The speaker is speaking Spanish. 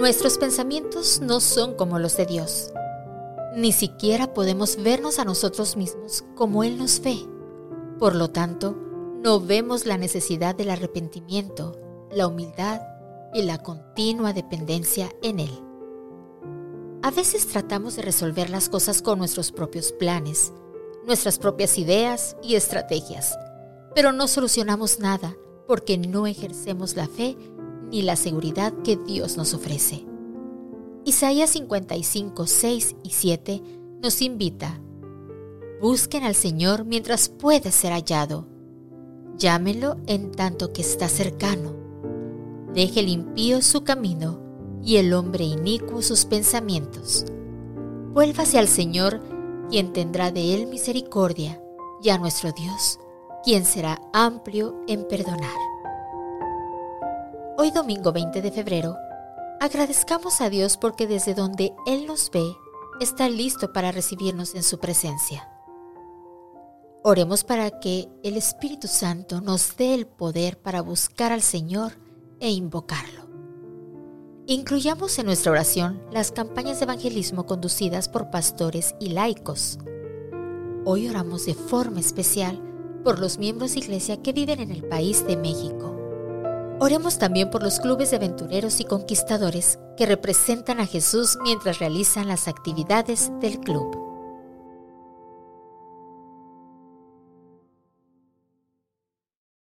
Nuestros pensamientos no son como los de Dios. Ni siquiera podemos vernos a nosotros mismos como Él nos ve. Por lo tanto, no vemos la necesidad del arrepentimiento, la humildad y la continua dependencia en Él. A veces tratamos de resolver las cosas con nuestros propios planes, nuestras propias ideas y estrategias, pero no solucionamos nada porque no ejercemos la fe ni la seguridad que Dios nos ofrece. Isaías 55, 6 y 7 nos invita, busquen al Señor mientras puede ser hallado, llámenlo en tanto que está cercano, deje el impío su camino y el hombre inicuo sus pensamientos. Vuélvase al Señor, quien tendrá de él misericordia, y a nuestro Dios, quien será amplio en perdonar. Hoy domingo 20 de febrero, agradezcamos a Dios porque desde donde Él nos ve, está listo para recibirnos en su presencia. Oremos para que el Espíritu Santo nos dé el poder para buscar al Señor e invocarlo. Incluyamos en nuestra oración las campañas de evangelismo conducidas por pastores y laicos. Hoy oramos de forma especial por los miembros de iglesia que viven en el país de México Oremos también por los clubes de aventureros y conquistadores que representan a Jesús mientras realizan las actividades del club.